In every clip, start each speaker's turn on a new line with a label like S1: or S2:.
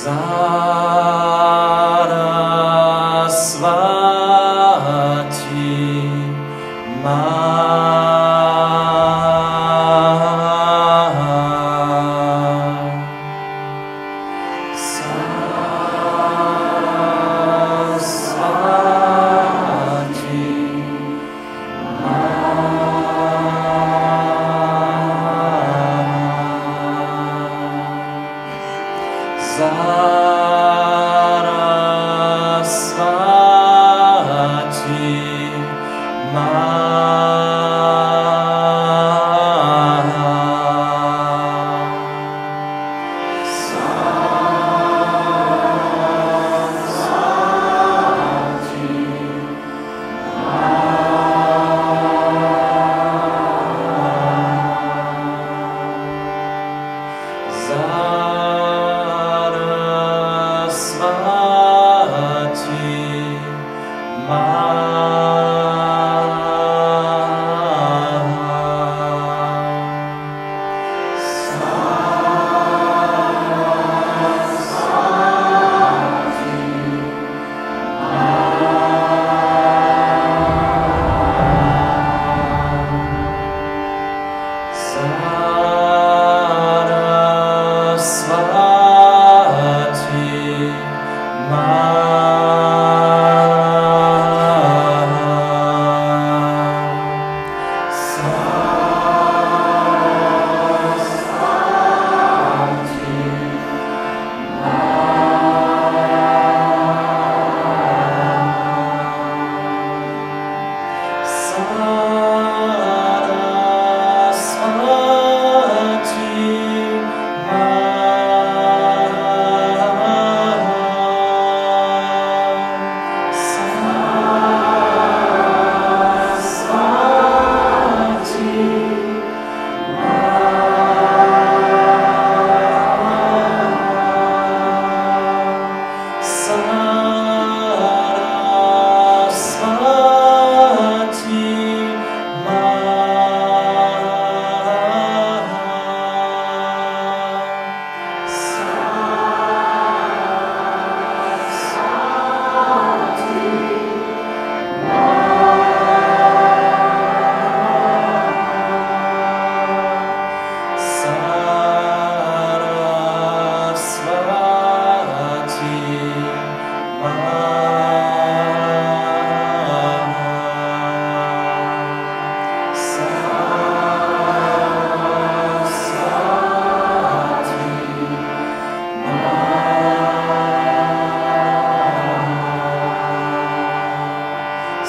S1: Sarasvati Ma.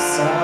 S1: passar.